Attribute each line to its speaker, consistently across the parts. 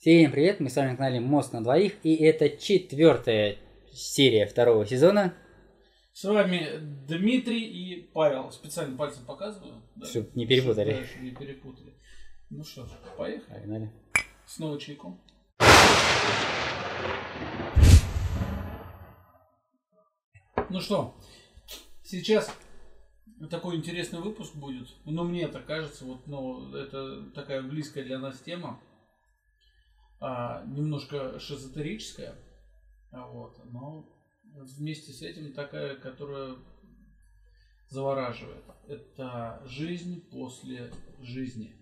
Speaker 1: Всем привет, мы с вами на канале Мост на двоих, и это четвертая серия второго сезона.
Speaker 2: С вами Дмитрий и Павел. Специально пальцем показываю.
Speaker 1: Да? Чтобы не перепутали.
Speaker 2: Да, чтобы не перепутали. Ну что ж, поехали.
Speaker 1: Погнали.
Speaker 2: Снова чайком. Ну что, сейчас такой интересный выпуск будет. Ну, мне это кажется, вот, ну, это такая близкая для нас тема. А, немножко шизотерическая. Вот, но вместе с этим такая, которая завораживает. Это жизнь после жизни.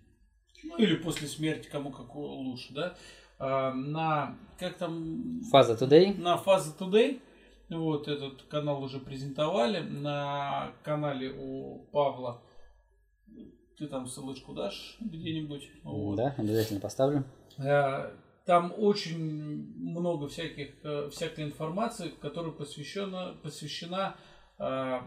Speaker 2: Ну, или после смерти, кому какого лучше, да. А, на, как там...
Speaker 1: Фаза Today.
Speaker 2: На Фаза Today вот этот канал уже презентовали. На канале у Павла ты там ссылочку дашь где-нибудь?
Speaker 1: Вот. Да, обязательно поставлю.
Speaker 2: Э, там очень много всяких, э, всякой информации, которая посвящена, посвящена
Speaker 1: э,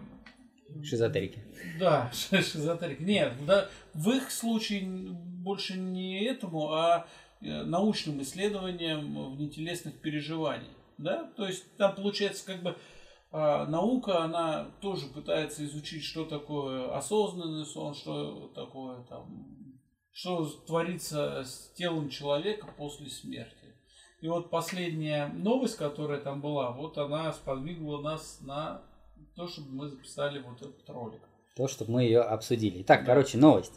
Speaker 1: Шизотерики.
Speaker 2: Да, шизотерики. Нет, да, в их случае больше не этому, а научным исследованиям внетелесных переживаний да, то есть там получается как бы а, наука, она тоже пытается изучить, что такое осознанный сон, что такое там, что творится с телом человека после смерти. И вот последняя новость, которая там была, вот она сподвигла нас на то, чтобы мы записали вот этот ролик.
Speaker 1: То, чтобы мы ее обсудили. Так, да. короче, новость.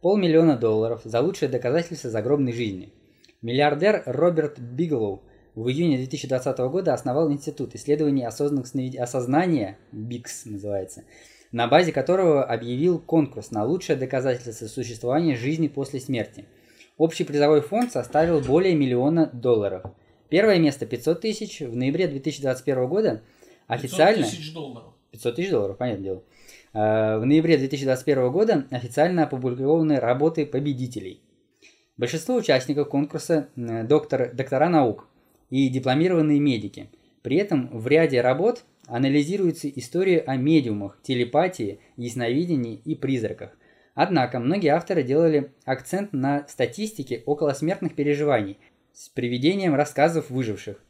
Speaker 1: Полмиллиона долларов за лучшее доказательство загробной жизни. Миллиардер Роберт Биглоу в июне 2020 года основал Институт исследований осознанных сновид... осознания, БИКС называется, на базе которого объявил конкурс на лучшее доказательство существования жизни после смерти. Общий призовой фонд составил более миллиона долларов. Первое место 500 тысяч в ноябре 2021 года официально...
Speaker 2: 500 тысяч долларов.
Speaker 1: 500 тысяч долларов, понятное дело. Э, в ноябре 2021 года официально опубликованы работы победителей. Большинство участников конкурса доктор, доктора наук, и дипломированные медики. При этом в ряде работ анализируется история о медиумах, телепатии, ясновидении и призраках. Однако многие авторы делали акцент на статистике околосмертных переживаний с приведением рассказов выживших.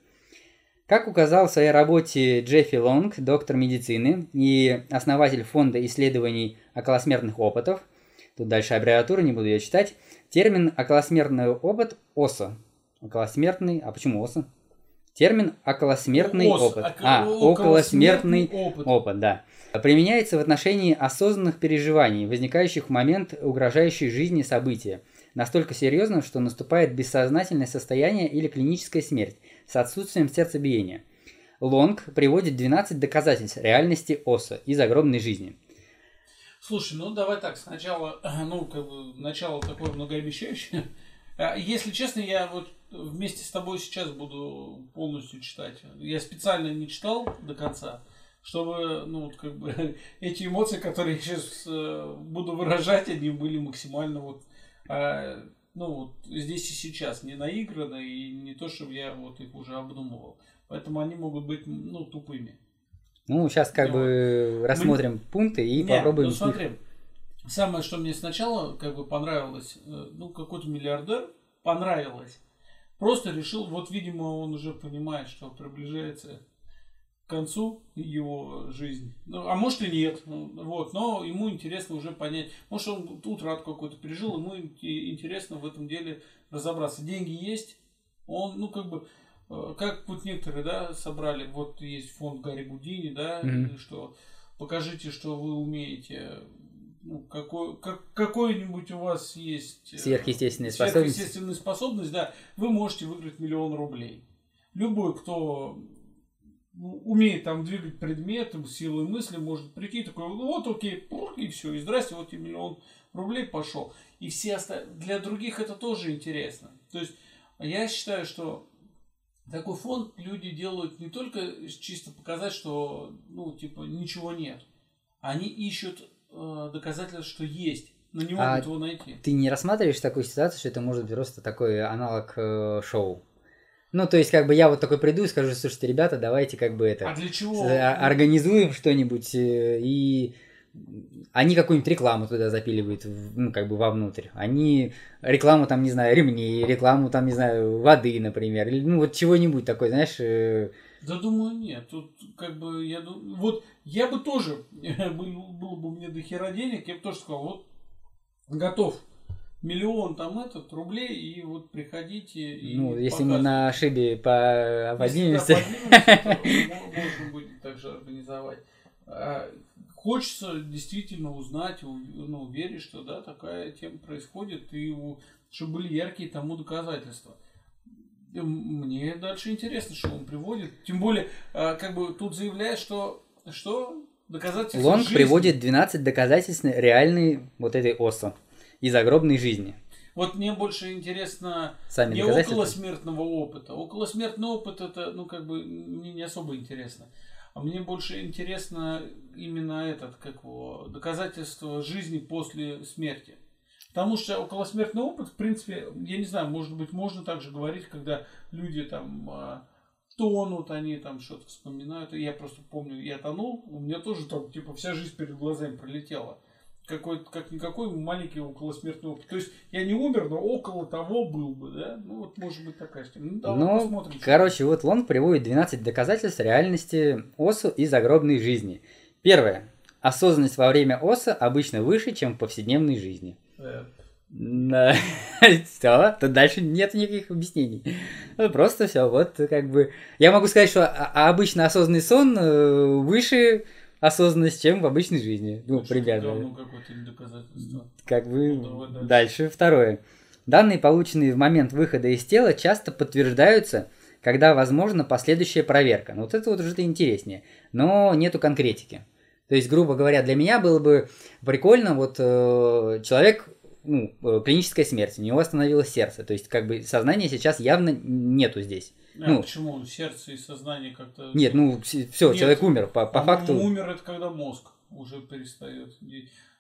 Speaker 1: Как указал в своей работе Джеффи Лонг, доктор медицины и основатель фонда исследований околосмертных опытов, тут дальше аббревиатура, не буду ее читать, термин околосмертный опыт ОСО Околосмертный. А почему ОСА? Термин околосмертный ОС, опыт. Око- а, околосмертный опыт. опыт, да. Применяется в отношении осознанных переживаний, возникающих в момент угрожающей жизни события. Настолько серьезно, что наступает бессознательное состояние или клиническая смерть с отсутствием сердцебиения. Лонг приводит 12 доказательств реальности ОСА из огромной жизни.
Speaker 2: Слушай, ну давай так, сначала, ну, как бы, начало такое многообещающее. А, если честно, я вот вместе с тобой сейчас буду полностью читать. Я специально не читал до конца, чтобы, ну, вот как бы эти эмоции, которые я сейчас э, буду выражать, они были максимально вот, э, ну, вот здесь и сейчас, не наиграны, и не то, чтобы я вот их уже обдумывал. Поэтому они могут быть, ну, тупыми.
Speaker 1: Ну, сейчас как ну, бы рассмотрим мы... пункты и Нет, попробуем. Ну,
Speaker 2: смотри, самое, что мне сначала как бы понравилось, э, ну, какой-то миллиардер понравилось. Просто решил, вот, видимо, он уже понимает, что приближается к концу его жизни. Ну, а может и нет. Ну, вот, но ему интересно уже понять. Может, он утрат какой-то пережил, ему интересно в этом деле разобраться. Деньги есть, он, ну, как бы, э, как вот некоторые, да, собрали, вот есть фонд Гарри Гудини, да, mm-hmm. что покажите, что вы умеете ну, какой, как, какой-нибудь у вас есть
Speaker 1: э, сверхъестественная
Speaker 2: способность. сверхъестественная способность, да, вы можете выиграть миллион рублей. Любой, кто ну, умеет там двигать предметом, силой мысли, может прийти такой, ну вот окей, и все, и здрасте, вот и миллион рублей пошел. И все остальные, для других это тоже интересно. То есть я считаю, что такой фонд люди делают не только чисто показать, что, ну, типа, ничего нет. Они ищут э, доказательство, что есть, но не могут а его найти.
Speaker 1: Ты не рассматриваешь такую ситуацию, что это может быть просто такой аналог э, шоу? Ну, то есть, как бы я вот такой приду и скажу, слушайте, ребята, давайте как бы это...
Speaker 2: А для чего?
Speaker 1: Организуем что-нибудь э, и они какую-нибудь рекламу туда запиливают, ну, как бы вовнутрь. Они рекламу там, не знаю, ремней, рекламу там, не знаю, воды, например, или ну вот чего-нибудь такое, знаешь.
Speaker 2: Да думаю, нет. Тут как бы я думаю, вот я бы тоже, был, было бы у меня до хера денег, я бы тоже сказал, вот готов миллион там этот рублей и вот приходите и
Speaker 1: ну если мы на ошибе по
Speaker 2: поднимемся можно будет также организовать. А, хочется действительно узнать ну верить что да такая тема происходит и чтобы были яркие тому доказательства мне дальше интересно, что он приводит. Тем более, а, как бы тут заявляет, что что
Speaker 1: доказательства Лонг жизни. приводит 12 доказательств реальной вот этой ОСО и загробной жизни.
Speaker 2: Вот мне больше интересно Сами не около смертного опыта. Около смертного опыта это, ну, как бы, мне не особо интересно. А мне больше интересно именно этот, как его, доказательство жизни после смерти. Потому что околосмертный опыт, в принципе, я не знаю, может быть, можно также говорить, когда люди там а, тонут, они там что-то вспоминают. Я просто помню, я тонул, у меня тоже там, типа, вся жизнь перед глазами пролетела. Какой, как никакой маленький околосмертный опыт. То есть я не умер, но около того был бы, да? Ну вот может быть такая тема. Ну, давай
Speaker 1: ну, посмотрим. Короче, вот Лонг приводит 12 доказательств реальности ОСУ и загробной жизни. Первое. Осознанность во время ОСА обычно выше, чем в повседневной жизни. Все, тут дальше нет никаких объяснений. Просто все, вот как бы. Я могу сказать, что обычно осознанный сон э, выше осознанность, чем в обычной жизни. Ну, примерно. Как бы ну, дальше. Второе. Данные, полученные в момент выхода из тела, часто подтверждаются, когда возможна последующая проверка. Ну, вот это вот уже интереснее. Но нету конкретики. То есть, грубо говоря, для меня было бы прикольно, вот э, человек ну, э, клиническая смерть, у него остановилось сердце. То есть, как бы сознания сейчас явно нету здесь.
Speaker 2: А ну, почему? Сердце и сознание как-то...
Speaker 1: Нет, ну, все, человек умер, по, по факту...
Speaker 2: Умер это когда мозг уже перестает.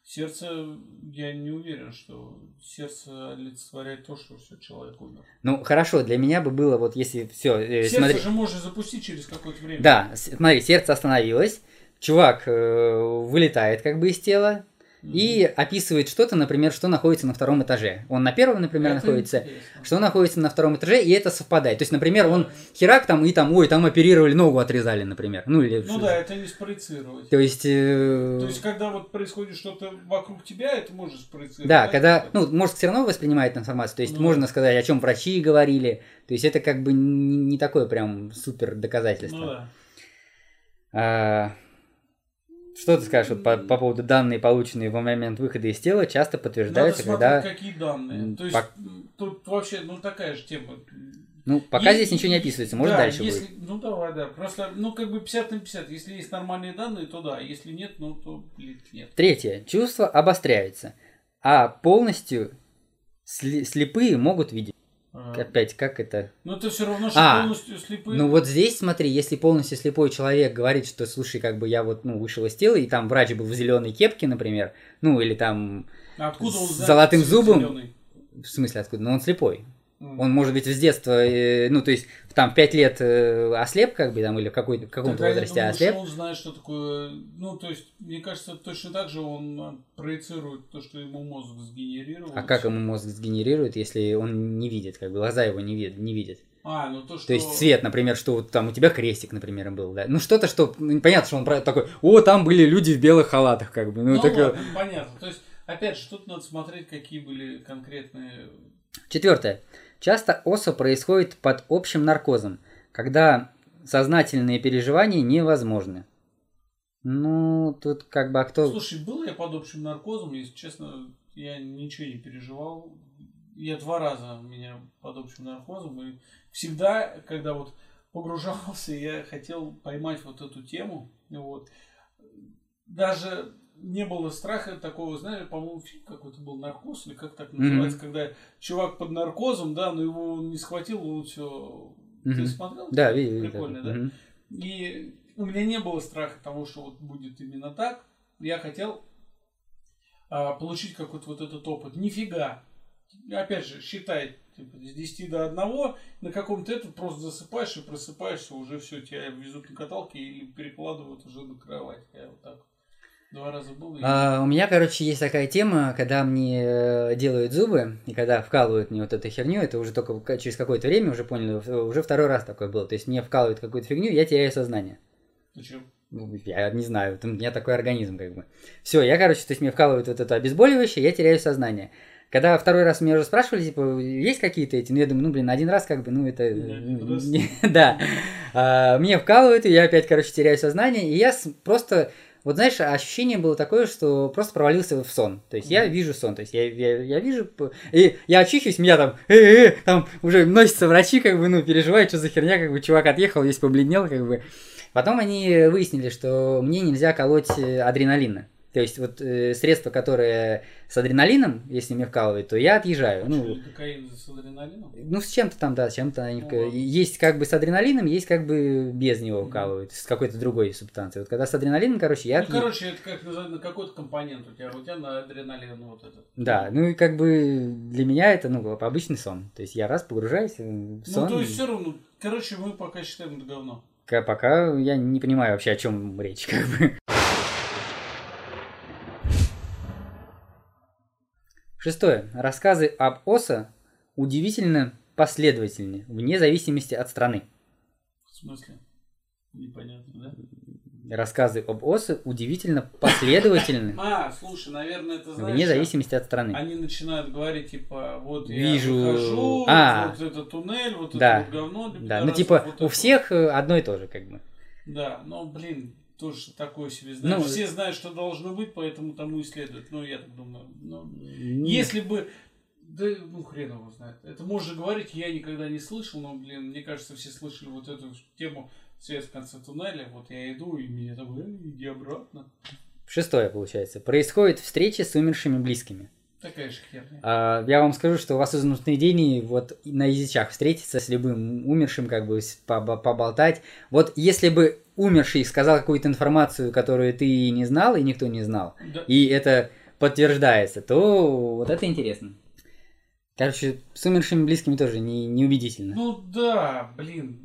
Speaker 2: сердце, я не уверен, что сердце олицетворяет то, что все, человек умер.
Speaker 1: Ну, хорошо, для меня бы было, вот если все...
Speaker 2: Э, сердце смотри... же можно запустить через какое-то время.
Speaker 1: Да, смотри, сердце остановилось, чувак э, вылетает как бы из тела, и описывает что-то, например, что находится на втором этаже. Он на первом, например, это находится, интересно. что находится на втором этаже, и это совпадает. То есть, например, он херак там, и там, ой, там оперировали, ногу отрезали, например. Ну, или...
Speaker 2: ну да, это не спроецировать.
Speaker 1: То есть... Э...
Speaker 2: То есть, когда вот происходит что-то вокруг тебя, это можно спроецировать.
Speaker 1: Да, когда, ну, мозг все равно воспринимает информацию, то есть, ну, можно сказать, о чем врачи говорили, то есть, это как бы не, не такое прям супер доказательство. Ну да. А, что ты скажешь вот, по, по поводу данных, полученные в момент выхода из тела, часто подтверждаются,
Speaker 2: Надо
Speaker 1: когда...
Speaker 2: какие данные. То есть, по... тут вообще, ну, такая же тема.
Speaker 1: Ну, пока есть, здесь ничего не описывается, может
Speaker 2: да,
Speaker 1: дальше
Speaker 2: если,
Speaker 1: будет.
Speaker 2: Ну, давай, да. Просто, ну, как бы 50 на 50. Если есть нормальные данные, то да. Если нет, ну, то нет.
Speaker 1: Третье. Чувство обостряется. А полностью слепые могут видеть. А. Опять, как это?
Speaker 2: Ну, это все равно, что а, полностью слепой.
Speaker 1: Ну, вот здесь, смотри, если полностью слепой человек говорит, что, слушай, как бы я вот, ну, вышел из тела, и там врач был в зеленой кепке, например, ну, или там
Speaker 2: а откуда он
Speaker 1: с золотым зубом. Зеленый? В смысле, откуда? Ну, он слепой. Он, может быть, с детства, э, ну, то есть, там, в 5 лет э, ослеп, как бы, там, или в, какой, в каком-то так, возрасте
Speaker 2: думаю,
Speaker 1: ослеп.
Speaker 2: он знает, что такое, ну, то есть, мне кажется, точно так же он э, проецирует то, что ему мозг сгенерировал.
Speaker 1: А как ему мозг сгенерирует, если он не видит, как бы, глаза его не, вид, не видят?
Speaker 2: А, ну то, что...
Speaker 1: То есть цвет, например, что вот там у тебя крестик, например, был, да. Ну что-то, что... Ну, понятно, что он такой, о, там были люди в белых халатах, как бы. Ну,
Speaker 2: ну так... ладно, понятно. То есть, опять же, тут надо смотреть, какие были конкретные...
Speaker 1: Четвертое. Часто ОСО происходит под общим наркозом, когда сознательные переживания невозможны. Ну, тут как бы а кто...
Speaker 2: Слушай, был я под общим наркозом, если честно, я ничего не переживал. Я два раза меня под общим наркозом, и всегда, когда вот погружался, я хотел поймать вот эту тему. Вот. Даже не было страха такого, знаешь, по-моему, фильм какой-то был наркоз, или как так называется, mm-hmm. когда чувак под наркозом, да, но его не схватил, он все. Mm-hmm. Ты смотрел?
Speaker 1: Да, видел.
Speaker 2: Прикольно, да? Mm-hmm. И у меня не было страха того, что вот будет именно так. Я хотел а, получить какой-то вот этот опыт. Нифига. Опять же, считай, типа, с 10 до 1, на каком-то это просто засыпаешь и просыпаешься, уже все, тебя везут на каталке или перекладывают уже на кровать. Я вот так Два раза был. и-
Speaker 1: А, у меня, короче, есть такая тема, когда мне э, делают зубы, и когда вкалывают мне вот эту херню, это уже только через какое-то время уже поняли, э, уже второй раз такое было. То есть мне вкалывают какую-то фигню, я теряю сознание.
Speaker 2: Зачем?
Speaker 1: Ну, Я не знаю, у меня такой организм как бы. Все, я, короче, то есть мне вкалывают вот это обезболивающее, я теряю сознание. Когда второй раз меня уже спрашивали, типа, есть какие-то эти, ну я думаю, ну блин, один раз как бы, ну это... Да. А, Мне вкалывают, и я опять, короче, теряю сознание, и я просто... Вот знаешь, ощущение было такое, что просто провалился в сон. То есть я
Speaker 2: Мгм.
Speaker 1: вижу сон, то есть я, я, я вижу... И я очухиваюсь, меня там... э, э, э, там уже носятся врачи, как бы, ну, переживают, что за херня, как бы, чувак отъехал, весь побледнел, как бы. Потом они выяснили, что мне нельзя колоть э, адреналина. То есть вот э, средство, которое с адреналином, если мне вкалывает, то я отъезжаю. Ну,
Speaker 2: Что, Кокаин с адреналином?
Speaker 1: ну, с чем-то там, да, с чем-то они...
Speaker 2: Ну,
Speaker 1: вка-
Speaker 2: ладно.
Speaker 1: Есть как бы с адреналином, есть как бы без него вкалывают, с какой-то другой субстанцией. Вот когда с адреналином, короче, я...
Speaker 2: Ну,
Speaker 1: отъе-
Speaker 2: короче, это как на какой-то компонент у тебя. У тебя на адреналин вот этот.
Speaker 1: Да, ну и как бы для меня это, ну, обычный сон. То есть я раз погружаюсь э, в сон,
Speaker 2: Ну, то есть все равно, короче, мы пока считаем это говно.
Speaker 1: ка- пока я не понимаю вообще, о чем речь, как бы. Шестое. Рассказы об Оса удивительно последовательны, вне зависимости от страны.
Speaker 2: В смысле? Непонятно, да?
Speaker 1: Рассказы об Осе удивительно последовательны,
Speaker 2: А, слушай, наверное, это знаешь...
Speaker 1: вне зависимости от страны.
Speaker 2: Они начинают говорить, типа, вот
Speaker 1: Вижу.
Speaker 2: я выхожу,
Speaker 1: А.
Speaker 2: вот это туннель, вот
Speaker 1: Да.
Speaker 2: это вот говно
Speaker 1: Да, ну типа
Speaker 2: вот
Speaker 1: у всех э, одно и то же, как бы.
Speaker 2: Да, но, блин, тоже такое себе, знаешь,
Speaker 1: Ну,
Speaker 2: все знают, что должно быть, поэтому тому и следует. Ну, я так думаю. Ну,
Speaker 1: М,
Speaker 2: если бы... Да, ну, хрен его знает. Это можно говорить, я никогда не слышал, но, блин, мне кажется, все слышали вот эту тему свет в конце туннеля. Вот я иду, и меня там, «Эй, иди обратно.
Speaker 1: Шестое, получается. Происходит встреча с умершими близкими.
Speaker 2: Такая же херня.
Speaker 1: А, я вам скажу, что в осознанном сновидении вот на язычах встретиться с любым умершим, как бы поболтать. Вот если бы умерший сказал какую-то информацию, которую ты не знал и никто не знал,
Speaker 2: Да.
Speaker 1: и это подтверждается, то вот это интересно. Короче, с умершими близкими тоже не, неубедительно.
Speaker 2: Ну да, блин.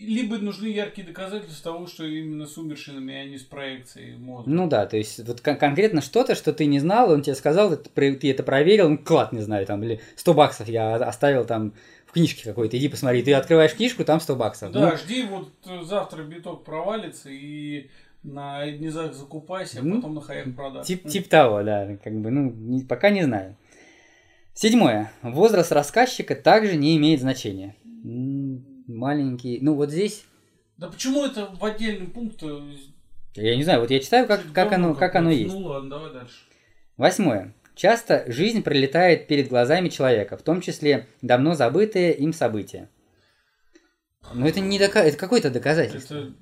Speaker 2: Либо нужны яркие доказательства того, что именно с умершими, а не с проекцией мозга.
Speaker 1: Ну да, то есть вот кон- конкретно что-то, что ты не знал, он тебе сказал, ты, это проверил, ну клад, не знаю, там, или 100 баксов я оставил там в книжке какой-то, иди посмотри, ты открываешь книжку, там 100 баксов.
Speaker 2: Да,
Speaker 1: Ну,
Speaker 2: жди, вот э, завтра биток провалится и на низах закупайся, а
Speaker 1: Ну,
Speaker 2: потом на хаях продашь.
Speaker 1: Тип, тип того, да, как бы, ну, не- пока не знаю. Седьмое. Возраст рассказчика также не имеет значения. Маленький, ну вот здесь,
Speaker 2: Да почему это в отдельный пункт?
Speaker 1: я не знаю, вот я читаю, как, как оно, как оно есть.
Speaker 2: Ну ладно, давай дальше.
Speaker 1: Восьмое. Часто жизнь пролетает перед глазами человека, в том числе давно забытые им события. Но это не дока... это какое-то доказательство.
Speaker 2: Это,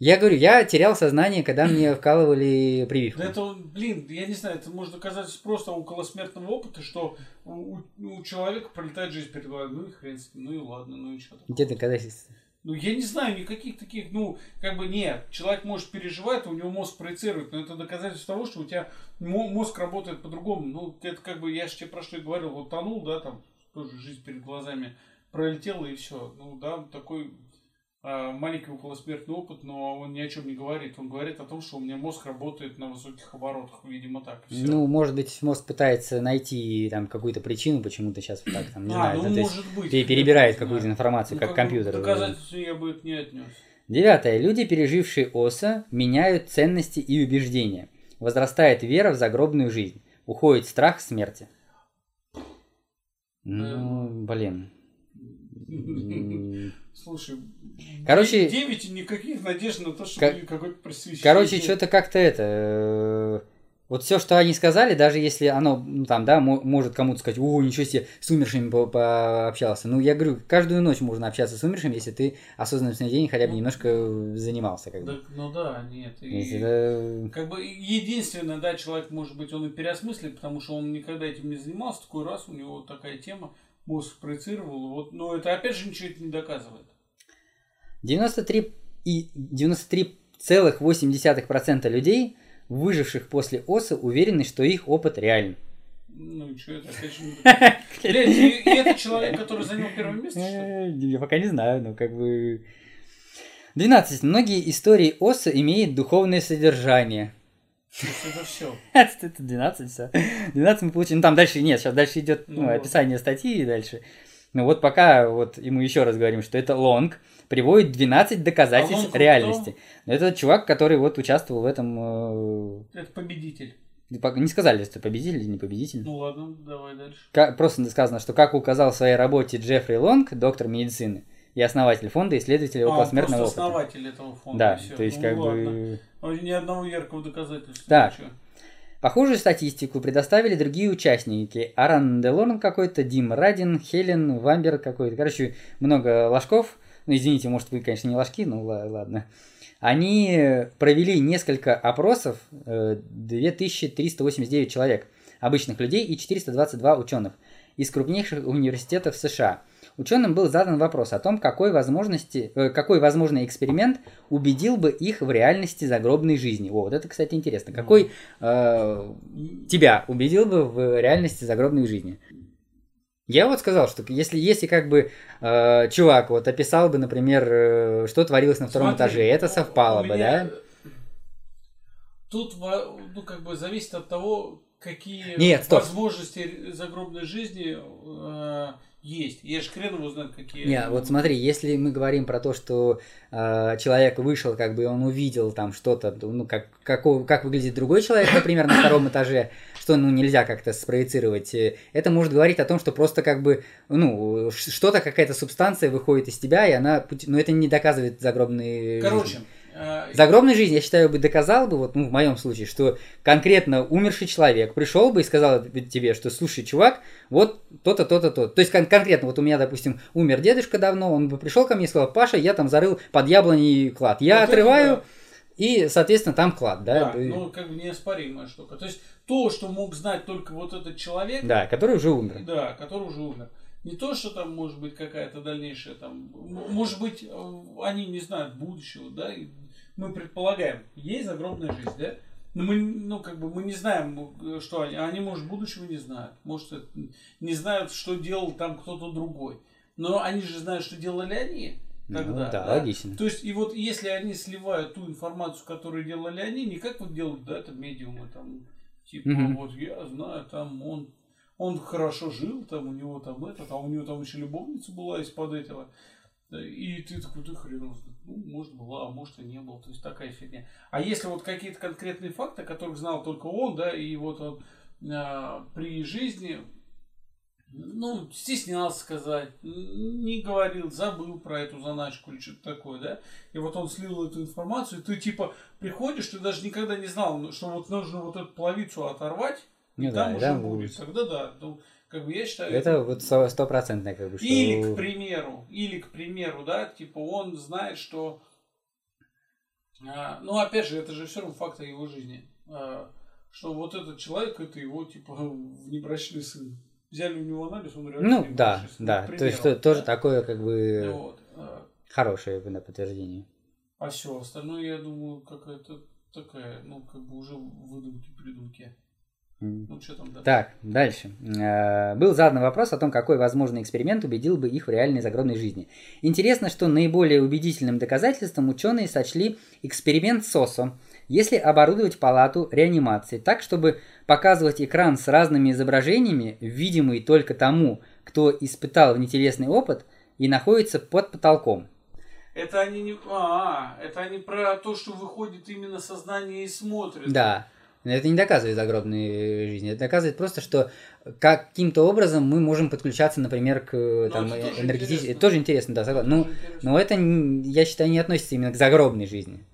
Speaker 1: Я говорю, я терял сознание, когда мне вкалывали прививку.
Speaker 2: да это, блин, я не знаю, это может доказательство просто околосмертного опыта, что у, у- у человека пролетает жизнь перед глазами. Ну и хрен с ним, ну и ладно, ну и что там.
Speaker 1: Где доказательства?
Speaker 2: Ну, я не знаю никаких таких, ну, как бы нет. Человек может переживать, у него мозг проецирует, но это доказательство того, что у тебя мо- мозг работает по-другому. Ну, это как бы, я же тебе про что и говорил, вот тонул, да, там, тоже жизнь перед глазами пролетела и все. Ну, да, такой маленький околосмертный опыт, но он ни о чем не говорит. Он говорит о том, что у меня мозг работает на высоких оборотах, видимо, так. и всё.
Speaker 1: Ну, может быть, мозг пытается найти там какую-то причину, почему ты сейчас так там, не
Speaker 2: а,
Speaker 1: знаю,
Speaker 2: ну,
Speaker 1: да, то есть
Speaker 2: может быть.
Speaker 1: перебирает какую-то информацию,
Speaker 2: Ну,
Speaker 1: как
Speaker 2: бы
Speaker 1: компьютер.
Speaker 2: Доказательства я бы это не отнес.
Speaker 1: Девятое. Люди, пережившие ОСА, меняют ценности и убеждения. Возрастает вера в загробную жизнь. Уходит страх смерти. Ну, блин.
Speaker 2: Слушай,
Speaker 1: Короче-
Speaker 2: 9 и никаких надежд на то, что будет какой-то просвещение.
Speaker 1: Короче, что-то как-то это... э, Вот все, что они сказали, даже если оно, ну, там, да, мо- может кому-то сказать, о, ничего себе, с умершими по- пообщался. Ну, я говорю, каждую ночь можно общаться с умершими, если ты осознанным сновидением хотя бы
Speaker 2: Ну.
Speaker 1: немножко занимался. Как бы.
Speaker 2: Ну да, нет. и-
Speaker 1: это-
Speaker 2: Как бы единственное, да, человек, может быть, он и переосмыслит, потому что он никогда этим не занимался, такой раз, у него такая тема, мозг проецировал, вот, но это опять же ничего это не доказывает.
Speaker 1: 93 и 93,8% людей, выживших после ОСа, уверены, что их опыт реален.
Speaker 2: Ну и что это Блядь, и, и это человек, который занял первое место, что ли?
Speaker 1: Э, Я пока не знаю, но как бы... 12. Многие истории Оса имеют духовное содержание.
Speaker 2: Это все.
Speaker 1: Это 12 все. 12 мы получим. Ну там дальше нет, сейчас дальше идет ну,
Speaker 2: Ну, вот.
Speaker 1: описание статьи и дальше. Ну вот пока вот ему еще раз говорим, что это лонг, приводит 12 доказательств
Speaker 2: А
Speaker 1: реальности. Но это чувак, который вот участвовал в этом... э,
Speaker 2: Это победитель.
Speaker 1: Не сказали, что победитель или не победитель.
Speaker 2: Ну ладно, давай дальше.
Speaker 1: Ка- Просто сказано, что как указал в своей работе Джеффри Лонг, доктор медицины и основатель фонда исследователей
Speaker 2: А,
Speaker 1: около
Speaker 2: он
Speaker 1: смертного опыта.
Speaker 2: основатель этого фонда.
Speaker 1: Да,
Speaker 2: и всё.
Speaker 1: то есть
Speaker 2: Ну
Speaker 1: как
Speaker 2: ладно.
Speaker 1: бы...
Speaker 2: А Ни одного яркого доказательства.
Speaker 1: Так.
Speaker 2: ничего.
Speaker 1: Похожую статистику предоставили другие участники. Аран Делорн какой-то, Дим Радин, Хелен Вамбер какой-то. Короче, много ложков. Ну, извините, может, вы, конечно, не ложки, но ла- ладно. Они провели несколько опросов, э, 2389 человек, обычных людей и 422 ученых из крупнейших университетов США. Ученым был задан вопрос о том, какой, возможности, э, какой возможный эксперимент убедил бы их в реальности загробной жизни. О, вот это, кстати, интересно. Какой э, тебя убедил бы в реальности загробной жизни? Я вот сказал, что если, если как бы э, чувак вот описал бы, например, э, что творилось на втором
Speaker 2: Смотри,
Speaker 1: этаже, это совпало бы, да?
Speaker 2: Тут, ну, как бы зависит от того, какие
Speaker 1: Нет, стоп.
Speaker 2: возможности загробной жизни э, есть. Я же хрен его знает, какие.
Speaker 1: Не, вот смотри, если мы говорим про то, что э, человек вышел, как бы он увидел там что-то, ну как какого, как выглядит другой человек, например, на втором этаже, что ну нельзя как-то спроецировать, э, это может говорить о том, что просто как бы ну что-то какая-то субстанция выходит из тебя и она, но это не доказывает загробные.
Speaker 2: Короче,
Speaker 1: жизни.
Speaker 2: Э,
Speaker 1: Загробная жизнь, я считаю, бы доказал бы, вот, ну, в моем случае, что конкретно умерший человек пришел бы и сказал тебе, что, слушай, чувак, вот то-то, то-то, то. То есть кон- конкретно, вот у меня, допустим, умер дедушка давно, он бы пришел ко мне и сказал, Паша, я там зарыл под яблоней клад. Я
Speaker 2: вот это
Speaker 1: отрываю,
Speaker 2: да.
Speaker 1: и, соответственно, там клад, да?
Speaker 2: Да,
Speaker 1: и-
Speaker 2: ну, как бы неоспоримая штука. То есть то, что мог знать только вот этот человек,
Speaker 1: да, который уже умер.
Speaker 2: Да, который уже умер. Не то, что там может быть какая-то дальнейшая там, может быть, э, они не знают будущего, да, и мы предполагаем, есть загробная жизнь, да, но мы, ну, как бы мы не знаем, э, что они, они, может, будущего не знают, может, не знают, что делал там кто-то другой, но они же знают, что делали они
Speaker 1: Ну,
Speaker 2: тогда,
Speaker 1: да, логично.
Speaker 2: То есть, и вот если они сливают ту информацию, которую делали они, не как вот делают, да, это медиумы, там, типа,
Speaker 1: Мгм.
Speaker 2: вот я знаю, там, он, он хорошо жил, там, у него там это, а у него там еще любовница была из-под этого. Да, И ты такой, ты хрен знает. Ну, может, была, а может, и не было. То есть, такая фигня. А если вот какие-то конкретные факты, которых знал только он, да, и вот он а, при жизни, ну, стеснялся сказать, не говорил, забыл про эту заначку или что-то такое, да, и вот он слил эту информацию, ты типа приходишь, ты даже никогда не знал, что вот нужно вот эту половицу оторвать, и
Speaker 1: Ну
Speaker 2: там
Speaker 1: да,
Speaker 2: уже
Speaker 1: да,
Speaker 2: будет. Тогда да, ну, как бы я считаю,
Speaker 1: Это вот сто- стопроцентное, как бы, что...
Speaker 2: или, к примеру, или, к примеру, да, типа он знает, что... а, ну, опять же, это же все равно факты его жизни. а, что вот этот человек, это его, типа, внебрачный сын. Взяли у него анализ, он реально
Speaker 1: Ну, да,
Speaker 2: сын,
Speaker 1: да, то есть то- тоже
Speaker 2: да.
Speaker 1: такое, как бы,
Speaker 2: Вот, а,
Speaker 1: хорошее на подтверждение.
Speaker 2: а все остальное, я думаю, какая-то такая, ну, как бы уже выдумки-придумки. Ну, что там дальше?
Speaker 1: Так, дальше. Э, Был задан вопрос о том, какой возможный эксперимент убедил бы их в реальной загробной жизни. Интересно, что наиболее убедительным доказательством ученые сочли эксперимент СОСО, если оборудовать палату реанимации так, чтобы показывать экран с разными изображениями, видимый только тому, кто испытал внетелесный опыт и находится под потолком.
Speaker 2: Это они не... А, это они про то, что выходит именно сознание и смотрит.
Speaker 1: Да. Но это не доказывает загробной жизни. Это доказывает просто, что каким-то образом мы можем подключаться, например, к
Speaker 2: Ну,
Speaker 1: там,
Speaker 2: это тоже
Speaker 1: энергетически.
Speaker 2: интересно.
Speaker 1: Это тоже интересно, да, согласен. Ну, но это, я считаю, не относится именно к загробной жизни.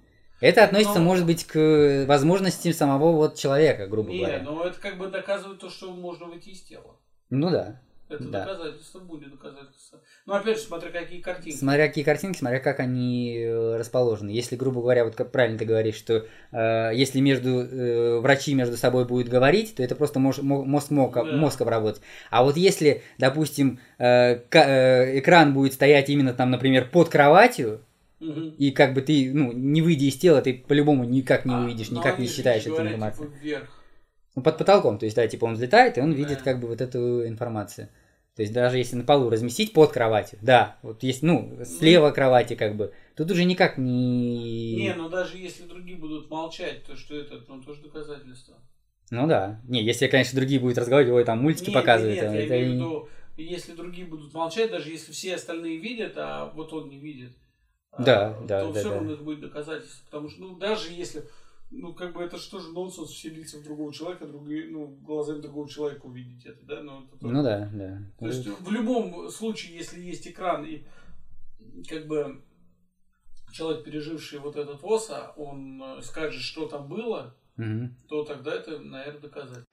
Speaker 1: Это относится,
Speaker 2: Но-
Speaker 1: может быть, к возможностям самого вот человека, грубо
Speaker 2: Не,
Speaker 1: говоря.
Speaker 2: но это как бы доказывает то, что можно выйти из тела.
Speaker 1: Ну да.
Speaker 2: Это
Speaker 1: Да.
Speaker 2: доказательство будет доказательство. Ну, опять же, смотря какие картинки.
Speaker 1: Смотря какие картинки, смотря как они э, расположены. Если, грубо говоря, вот как правильно ты говоришь, что э, если между э, врачи между собой будут говорить, то это просто мож- мо- мозг, мог,
Speaker 2: Да.
Speaker 1: мозг обработать. А вот если, допустим, э, ка- э, экран будет стоять именно там, например, под кроватью, и как бы ты, ну, не выйдя из тела, ты по-любому никак не
Speaker 2: А,
Speaker 1: увидишь,
Speaker 2: но
Speaker 1: никак не считаешь эту информацию.
Speaker 2: типа, вверх.
Speaker 1: Ну, под потолком, то есть, да, типа он взлетает, и он видит как бы вот эту информацию. То есть даже если на полу разместить под кроватью, да, вот есть, ну, слева кровати как бы, Тут уже никак не...
Speaker 2: Не, ну даже если другие будут молчать, то что это, ну тоже доказательство.
Speaker 1: Ну да. Не, если, конечно, другие будут разговаривать, ой, там мультики
Speaker 2: Нет,
Speaker 1: показывают.
Speaker 2: Нет,
Speaker 1: там,
Speaker 2: я
Speaker 1: это
Speaker 2: имею в виду, если другие будут молчать, даже если все остальные видят, а вот он не видит, а,
Speaker 1: Да, да,
Speaker 2: то
Speaker 1: да,
Speaker 2: все
Speaker 1: да.
Speaker 2: равно это будет доказательство. Потому что, ну, даже если, ну, как бы это что же нонсенс вселиться в другого человека, другие, ну, глазами другого человека увидеть это, да? Ну, это тоже-
Speaker 1: Ну да, да.
Speaker 2: То есть в любом случае, если есть экран и как бы человек, переживший вот этот ВОСа, он э, скажет, что там было,
Speaker 1: Мгм.
Speaker 2: то тогда это, наверное, доказательство.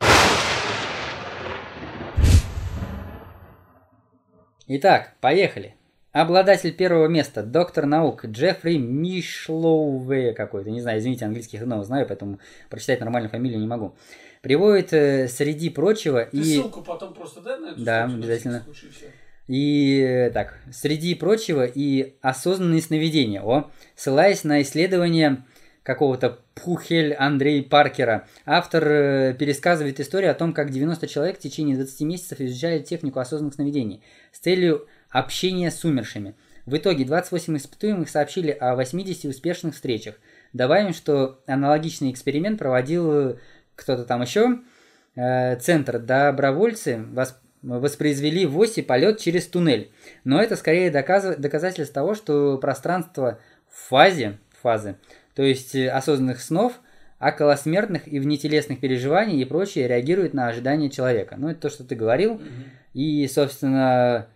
Speaker 1: Итак, поехали. Обладатель первого места, доктор наук Джеффри Мишлоуве какой-то, не знаю, извините, английский хреново знаю, поэтому прочитать нормальную фамилию не могу. Приводит э, среди прочего
Speaker 2: Ты
Speaker 1: и...
Speaker 2: ссылку потом просто дай на эту
Speaker 1: Да,
Speaker 2: на
Speaker 1: обязательно. И э, так, среди прочего и осознанные сновидения. О, ссылаясь на исследование какого-то Пухель Андрей Паркера, автор э, пересказывает историю о том, как 90 человек в течение 20 месяцев изучали технику осознанных сновидений с целью общения с умершими. В итоге 28 испытуемых сообщили о 80 успешных встречах. Добавим, что аналогичный эксперимент проводил э, кто-то там еще. Э, Центр добровольцы вос- воспроизвели в оси полет через туннель. Но это скорее доказыв- доказательство того, что пространство в фазе, фазы, то есть э, осознанных снов, околосмертных и внетелесных переживаний и прочее реагирует на ожидания человека. Ну, это то, что ты говорил.
Speaker 2: Мгм.
Speaker 1: И, собственно,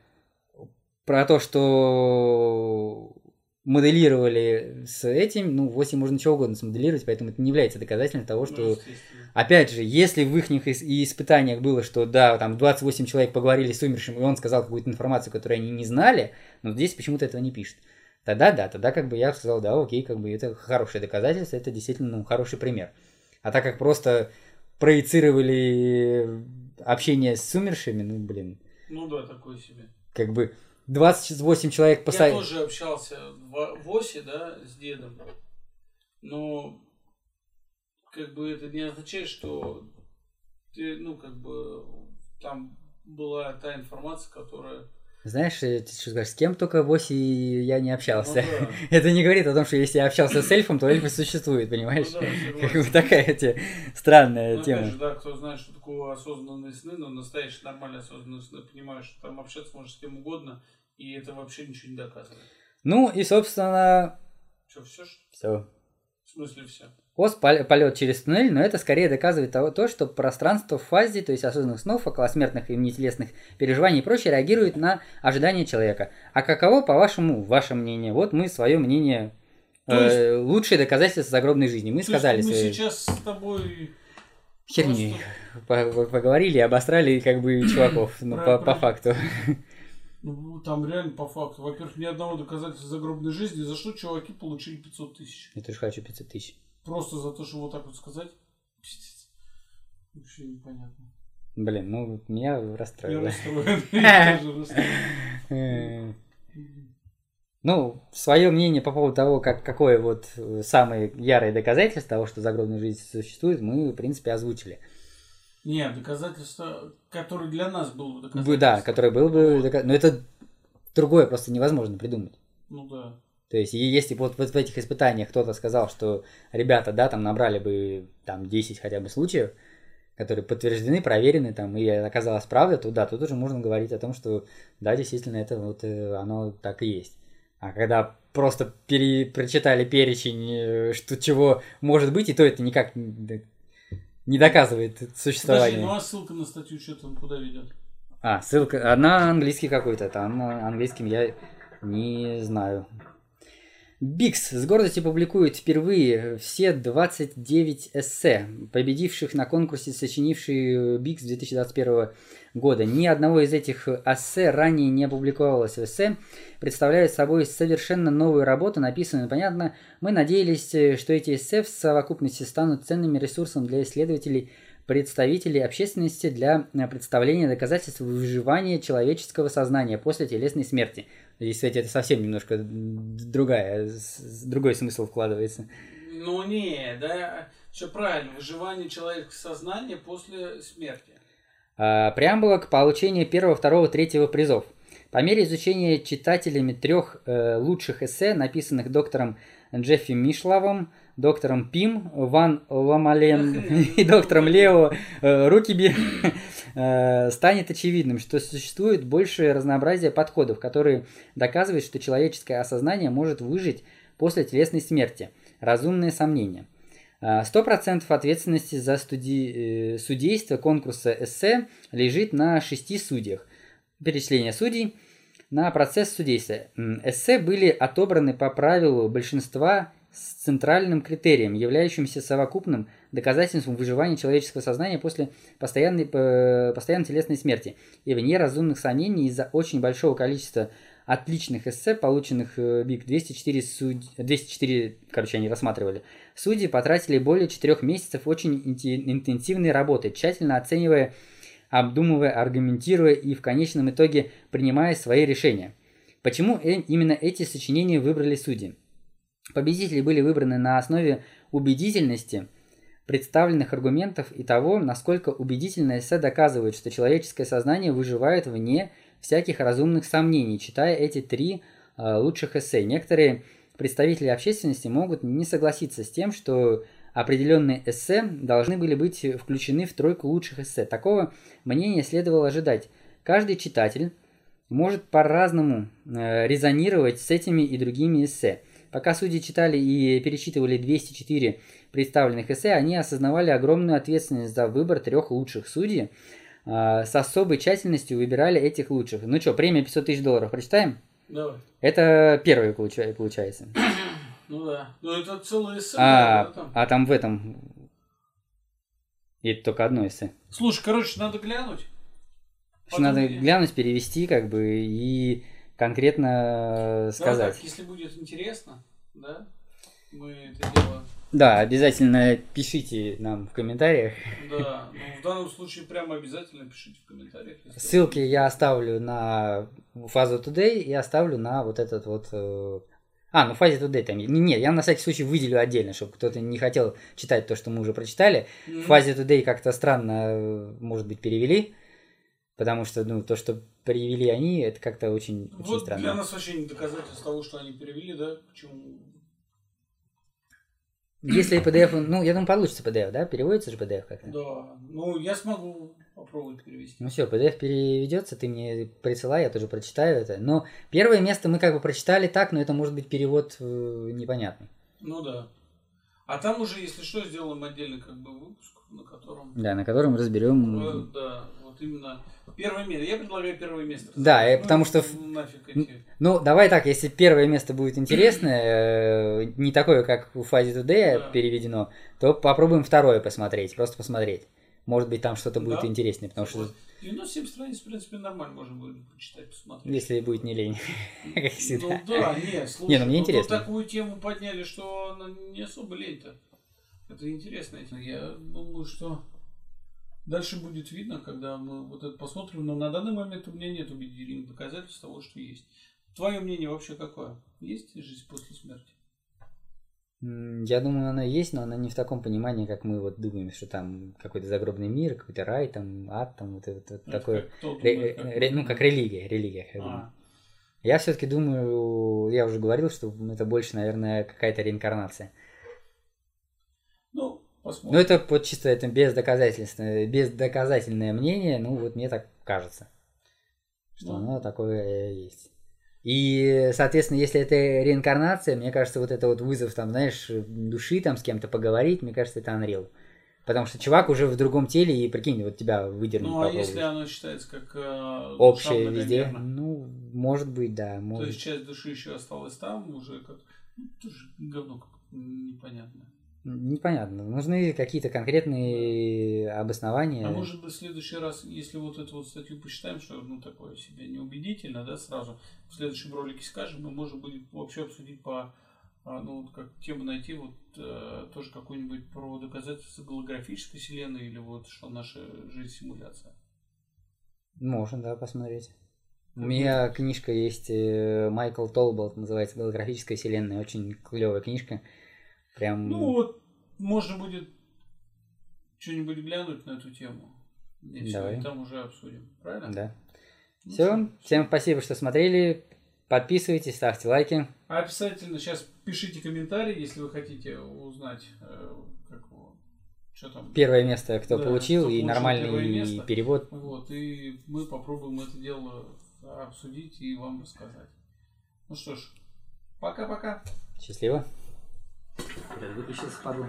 Speaker 1: про то, что моделировали с этим, ну, 8 можно чего угодно смоделировать, поэтому это не является доказательством того,
Speaker 2: Ну,
Speaker 1: что
Speaker 2: естественно.
Speaker 1: Опять же, если в их и испытаниях было, что да, там 28 человек поговорили с умершим, и он сказал какую-то информацию, которую они не знали, но здесь почему-то этого не пишет. Тогда да, тогда как бы я сказал, да, окей, как бы это хорошее доказательство, это действительно ну, хороший пример. А так как просто проецировали общение с умершими, ну, блин,
Speaker 2: Ну да, такое себе.
Speaker 1: как бы 28 человек
Speaker 2: Я
Speaker 1: поставили...
Speaker 2: тоже общался в в ОСе, да, с дедом. Но как бы это не означает, что ты, ну, как бы там была та информация, которая...
Speaker 1: Знаешь, ты что скажешь, с кем только в оси я не
Speaker 2: Ну
Speaker 1: общался.
Speaker 2: да,
Speaker 1: Это не говорит о том, что если я общался с эльфом, то эльфы существуют, понимаешь?
Speaker 2: Ну да,
Speaker 1: Как бы такая эти странная
Speaker 2: Ну,
Speaker 1: тема.
Speaker 2: опять же, да, кто знает, что такое осознанные сны, но настоящие нормальные осознанные сны, понимаешь, что там общаться можешь с кем угодно, и это вообще ничего не доказывает.
Speaker 1: Ну и, собственно,
Speaker 2: Что, все?
Speaker 1: все.
Speaker 2: В смысле все?
Speaker 1: Ос полет через туннель, но это скорее доказывает того, то, что пространство в фазе, то есть осознанных снов, околосмертных и внетелесных переживаний и прочее, реагирует на ожидания человека. А каково, по-вашему, ваше мнение? Вот мы свое мнение,
Speaker 2: То
Speaker 1: э, лучшие доказательства загробной жизни. Мы сказали
Speaker 2: есть мы
Speaker 1: свои
Speaker 2: сейчас с тобой...
Speaker 1: херни, по- поговорили, обосрали как бы чуваков, ну, по, по факту.
Speaker 2: Ну, там реально по факту. Во-первых, ни одного доказательства загробной жизни, за что чуваки получили 500 тысяч.
Speaker 1: Я тоже хочу 500 тысяч.
Speaker 2: Просто за то, что вот так вот сказать. Пиздец. Вообще непонятно.
Speaker 1: Блин, ну меня
Speaker 2: Я
Speaker 1: расстроило.
Speaker 2: расстроен. Я тоже расстроен.
Speaker 1: Ну, свое мнение по поводу того, как, какое вот э, самое ярое доказательство того, что загробная жизнь существует, мы, в принципе, озвучили.
Speaker 2: Нет, доказательство, которое для нас было бы доказательство.
Speaker 1: Да, которое было бы... дока- Но это другое просто невозможно придумать.
Speaker 2: Ну да.
Speaker 1: То есть, если бы вот, вот в этих испытаниях кто-то сказал, что ребята, да, там набрали бы там 10 хотя бы случаев, которые подтверждены, проверены, там, и оказалось правда, то да, тут уже можно говорить о том, что да, действительно, это вот э, оно так и есть. А когда просто пере, прочитали перечень, э, что чего может быть, и то это никак не доказывает
Speaker 2: Подожди,
Speaker 1: существование.
Speaker 2: ну а ссылка на статью что там куда ведет?
Speaker 1: А, ссылка, она английский какой-то, там на английском я не знаю. Бикс с гордостью публикует впервые все 29 эссе, победивших на конкурсе, сочинивший Бикс 2021 года. Ни одного из этих эссе ранее не опубликовалось в эссе, представляет собой совершенно новую работу, написанную понятно. Мы надеялись, э, что эти эссе в совокупности станут ценным ресурсом для исследователей представителей общественности для э, представления доказательств выживания человеческого сознания после телесной смерти. Здесь, кстати, это совсем немножко другая, другой смысл вкладывается.
Speaker 2: Ну не, да, все правильно. Выживание человеческого сознания после смерти.
Speaker 1: А, преамбула к получению первого, второго, третьего призов. По мере изучения читателями трех э, лучших эссе, написанных доктором Джеффи Мишлавом, доктором Пим, Ван Ламален и доктором Лео э, Рукиби, э, станет очевидным, что существует большее разнообразие подходов, которые доказывают, что человеческое осознание может выжить после телесной смерти. Разумные сомнения. Э, сто процентов ответственности за студи... судейство конкурса эссе лежит на шести судьях. Перечисление судей – на процесс судейства. Эссе были отобраны по правилу большинства с центральным критерием, являющимся совокупным доказательством выживания человеческого сознания после постоянной, постоянной телесной смерти и вне разумных сомнений из-за очень большого количества отличных эссе, полученных БИК 204, суд... 204, короче, они рассматривали. Судьи потратили более 4 месяцев очень интенсивной работы, тщательно оценивая обдумывая, аргументируя и в конечном итоге принимая свои решения. Почему э, именно эти сочинения выбрали судьи? Победители были выбраны на основе убедительности представленных аргументов и того, насколько убедительно эссе доказывает, что человеческое сознание выживает вне всяких разумных сомнений, читая эти три э, лучших эссе. Некоторые представители общественности могут не согласиться с тем, что определенные эссе должны были быть включены в тройку лучших эссе. Такого мнения следовало ожидать. Каждый читатель может по-разному э, резонировать с этими и другими эссе. Пока судьи читали и перечитывали 204 представленных эссе, они осознавали огромную ответственность за выбор трех лучших судей. Э, с особой тщательностью выбирали этих лучших. Ну что, премия 500 тысяч долларов прочитаем?
Speaker 2: Давай.
Speaker 1: Это первый получается.
Speaker 2: Ну да. Ну это целое эссе.
Speaker 1: А,
Speaker 2: да, там.
Speaker 1: а там в этом... И это только одно эссе.
Speaker 2: Слушай, короче, надо глянуть.
Speaker 1: Надо глянуть, перевести, как бы, и конкретно
Speaker 2: Давай
Speaker 1: сказать.
Speaker 2: так, если будет интересно, да, мы это дело...
Speaker 1: Да, обязательно пишите нам в комментариях.
Speaker 2: Да, ну в данном случае прямо обязательно пишите в комментариях.
Speaker 1: Ссылки я оставлю на фазу Today и оставлю на вот этот вот... э, А, ну фазе Today там... не- Нет, я на всякий случай выделю отдельно, чтобы кто-то не хотел читать то, что мы уже прочитали. В фазе Today как-то странно, э, может быть, перевели. Потому что, ну, то, что перевели они, это как-то очень, очень
Speaker 2: Вот
Speaker 1: странно.
Speaker 2: для нас вообще не доказательство того, что они перевели, да, почему...
Speaker 1: Если PDF, ну, я думаю, получится PDF, да? Переводится же PDF как-то?
Speaker 2: Да, ну я смогу попробовать перевести.
Speaker 1: Ну все, PDF переведется, ты мне присылай, я тоже прочитаю это. Но первое место мы как бы прочитали так, но это может быть перевод э, непонятный.
Speaker 2: Ну да. А там уже, если что, сделаем отдельный как бы выпуск, на котором...
Speaker 1: Да, на котором разберем.
Speaker 2: Да, вот именно первое место. Я предлагаю первое место.
Speaker 1: Да, э, потому что. Ну, давай так, если первое место будет интересное, э, не такое, как в фазе Today
Speaker 2: Да.
Speaker 1: переведено, то попробуем второе посмотреть, просто посмотреть. Может быть, там что-то будет
Speaker 2: Да.
Speaker 1: интереснее, потому что
Speaker 2: 97 страниц, в принципе, нормально можно будет почитать, посмотреть.
Speaker 1: если будет не лень, как всегда.
Speaker 2: Ну да, не, слушай,
Speaker 1: Не, ну мне
Speaker 2: тут
Speaker 1: интересно.
Speaker 2: такую тему подняли, что не особо лень-то. Это интересно. Я думаю, что дальше будет видно, когда мы вот это посмотрим, но на данный момент у меня нет убедительных доказательств того, что есть. Твое мнение вообще какое? Есть жизнь после смерти?
Speaker 1: Я думаю, она есть, но она не в таком понимании, как мы вот думаем, что там какой-то загробный мир, какой-то рай, там ад, там вот это вот
Speaker 2: Это
Speaker 1: такое.
Speaker 2: как
Speaker 1: Ре-
Speaker 2: думает, как
Speaker 1: ре- ну, как религия, религия. бы.
Speaker 2: А,
Speaker 1: Я все-таки думаю, я уже говорил, что это больше, наверное, какая-то реинкарнация.
Speaker 2: Ну,
Speaker 1: Ну,
Speaker 2: посмотрим.
Speaker 1: это вот чисто это бездоказательственное, бездоказательное мнение, ну, вот мне так кажется, что
Speaker 2: Ну.
Speaker 1: оно такое есть. И, соответственно, если это реинкарнация, мне кажется, вот это вот вызов, там, знаешь, души, там, с кем-то поговорить, мне кажется, это Unreal. Потому что чувак уже в другом теле, и прикинь, вот тебя выдернуть
Speaker 2: Ну, а если оно считается как э,
Speaker 1: Общее везде, ну, может быть, да,
Speaker 2: То
Speaker 1: может.
Speaker 2: есть часть души еще осталась там, уже как... Ну, тоже говно как непонятно.
Speaker 1: Нужны какие-то конкретные обоснования.
Speaker 2: А может быть, в следующий раз, если вот эту вот статью посчитаем, что ну такое себе неубедительно, да, сразу в следующем ролике скажем, мы можем будет вообще обсудить по а, ну, вот как тему найти вот э, тоже какую-нибудь про доказательства голографической вселенной или вот что наша жизнь симуляция.
Speaker 1: Можно, да, посмотреть. У меня книжка есть, э, Майкл Толболт, называется «Голографическая вселенная». Очень клевая книжка. Прям...
Speaker 2: Ну вот, можно будет что-нибудь глянуть на эту тему. И
Speaker 1: Давай.
Speaker 2: там уже обсудим. Правильно?
Speaker 1: да.
Speaker 2: Ну
Speaker 1: Все,
Speaker 2: что,
Speaker 1: всем спасибо, что смотрели. Подписывайтесь, ставьте лайки.
Speaker 2: Обязательно сейчас пишите комментарии, если вы хотите узнать, э, как его, что там.
Speaker 1: Первое место, кто
Speaker 2: Да,
Speaker 1: получил,
Speaker 2: кто
Speaker 1: и
Speaker 2: получил
Speaker 1: нормальный
Speaker 2: место.
Speaker 1: перевод.
Speaker 2: Вот, и мы попробуем это дело обсудить и вам рассказать. Ну что ж, пока-пока.
Speaker 1: Счастливо. Dlatego tu się spadło.